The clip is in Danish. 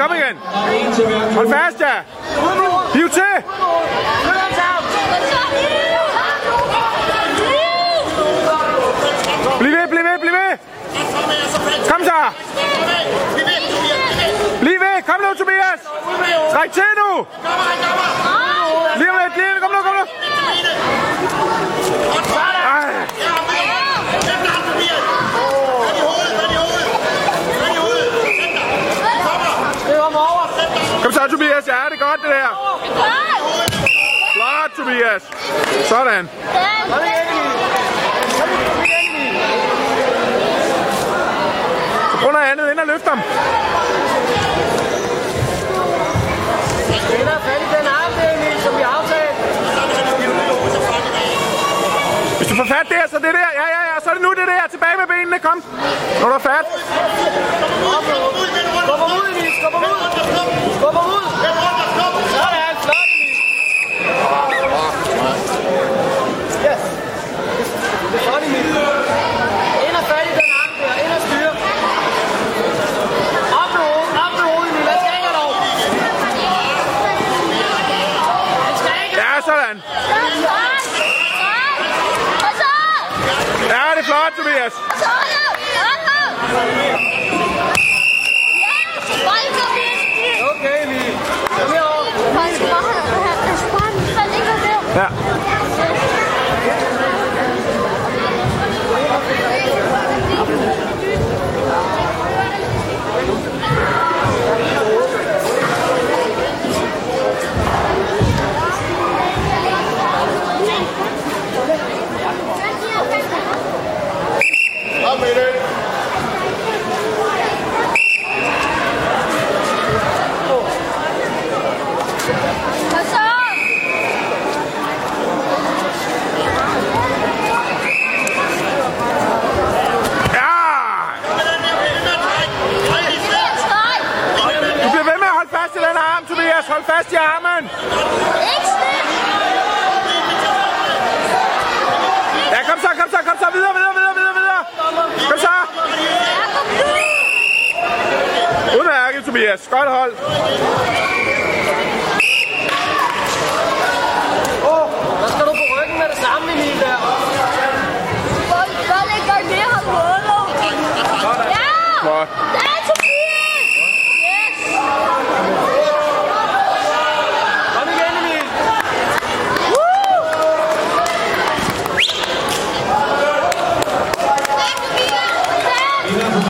Kom Hold fast, ja. Hiv til. Bliv ved, bliv ved, bliv ved. Kom så. Bliv ved, kom nu, Tobias. Træk til nu. Lige om lidt, lige om lidt. Kom nu, kom nu. Kom så, Tobias. Ja, det er godt, det der. Flot, Tobias. Sådan. Så prøv noget andet ind og løft ham. Vinder fat i den arm, som vi aftalte. Hvis du får fat der, så det der. Ja, ja, ja. Så er det nu det der. Tilbage med benene. Kom. Nu er fat. Skubber ud, Emil, skubber ud. Skubber ud. Sådan, flot, Emil. Yes. Det er flot, Emil. Ind og fat i den arm der, ind og styre. Op med hovedet, op med hovedet, Emil. Han skal ikke have lov. Han skal ikke have Ja, sådan. Ja, det er flot, Tobias. Okay, herover. Ja. os. Hold fast i armen. Ja, kom så, kom så, kom så. Videre, videre, videre, videre, videre. Kom så. Udmærket, Tobias. Godt hold. Godt.